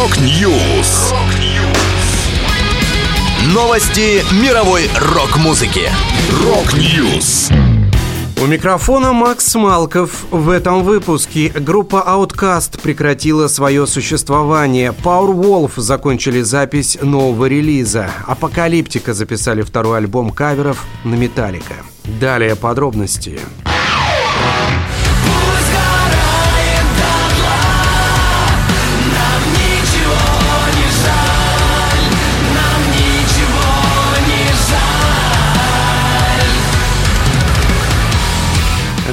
Rock News. Новости мировой рок-музыки. Rock News. У микрофона Макс Малков. В этом выпуске группа Outcast прекратила свое существование. Powerwolf закончили запись нового релиза. Apocalyptica записали второй альбом каверов на Металлика. Далее подробности.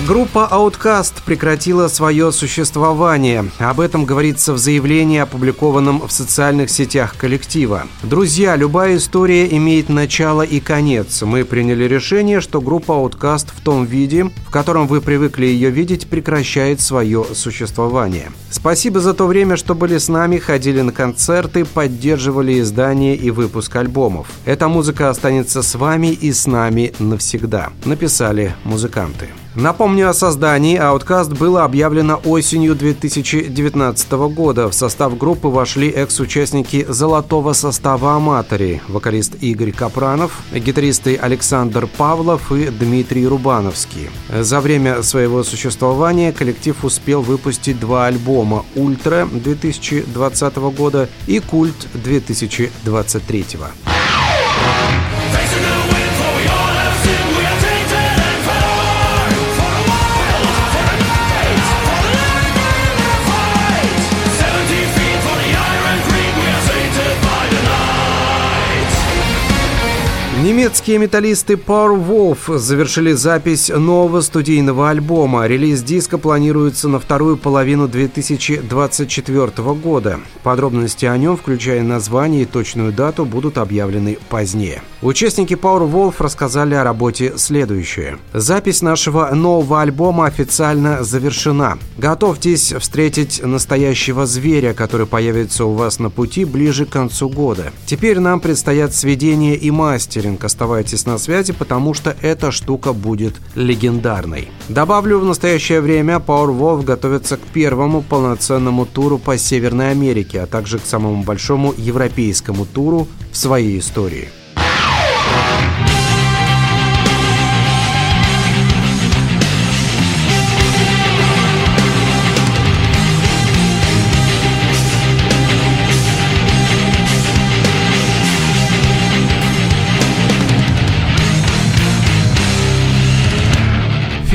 Группа Outcast прекратила свое существование. Об этом говорится в заявлении, опубликованном в социальных сетях коллектива. Друзья, любая история имеет начало и конец. Мы приняли решение, что группа Outcast в том виде, в котором вы привыкли ее видеть, прекращает свое существование. Спасибо за то время, что были с нами, ходили на концерты, поддерживали издание и выпуск альбомов. Эта музыка останется с вами и с нами навсегда, написали музыканты. Напомню о создании Outcast было объявлено осенью 2019 года. В состав группы вошли экс-участники золотого состава «Аматори», вокалист Игорь Капранов, гитаристы Александр Павлов и Дмитрий Рубановский. За время своего существования коллектив успел выпустить два альбома «Ультра» 2020 года и «Культ» 2023 года. Немецкие металлисты Powerwolf завершили запись нового студийного альбома. Релиз диска планируется на вторую половину 2024 года. Подробности о нем, включая название и точную дату, будут объявлены позднее. Участники Powerwolf рассказали о работе следующее. Запись нашего нового альбома официально завершена. Готовьтесь встретить настоящего зверя, который появится у вас на пути ближе к концу года. Теперь нам предстоят сведения и мастеринг Фрэнк. Оставайтесь на связи, потому что эта штука будет легендарной. Добавлю, в настоящее время Powerwolf готовится к первому полноценному туру по Северной Америке, а также к самому большому европейскому туру в своей истории.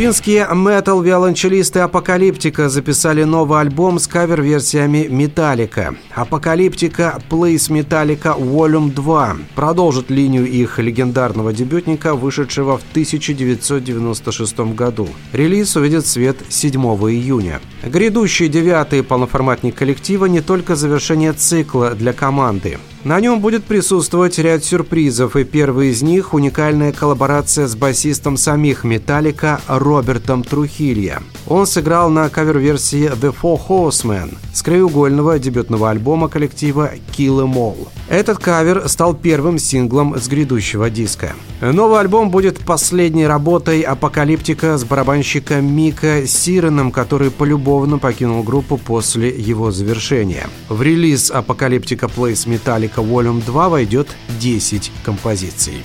Финские метал-виолончелисты Апокалиптика записали новый альбом с кавер-версиями Металлика. Апокалиптика Plays Metallica Volume 2 продолжит линию их легендарного дебютника, вышедшего в 1996 году. Релиз увидит свет 7 июня. Грядущий девятый полноформатник коллектива не только завершение цикла для команды. На нем будет присутствовать ряд сюрпризов, и первый из них – уникальная коллаборация с басистом самих «Металлика» Робертом Трухилья. Он сыграл на кавер-версии «The Four Horsemen» с краеугольного дебютного альбома коллектива «Kill Em All». Этот кавер стал первым синглом с грядущего диска. Новый альбом будет последней работой Apocalyptica с барабанщиком Микко Сиреном, который полюбовно покинул группу после его завершения. В релиз Apocalyptica Plays Metallica Volume 2 войдет 10 композиций.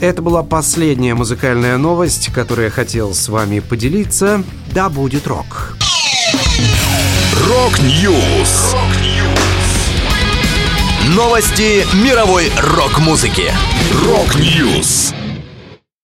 Это была последняя музыкальная новость, которую я хотел с вами поделиться. Да будет рок! Rock News! Новости мировой рок-музыки. Рок-Ньюс!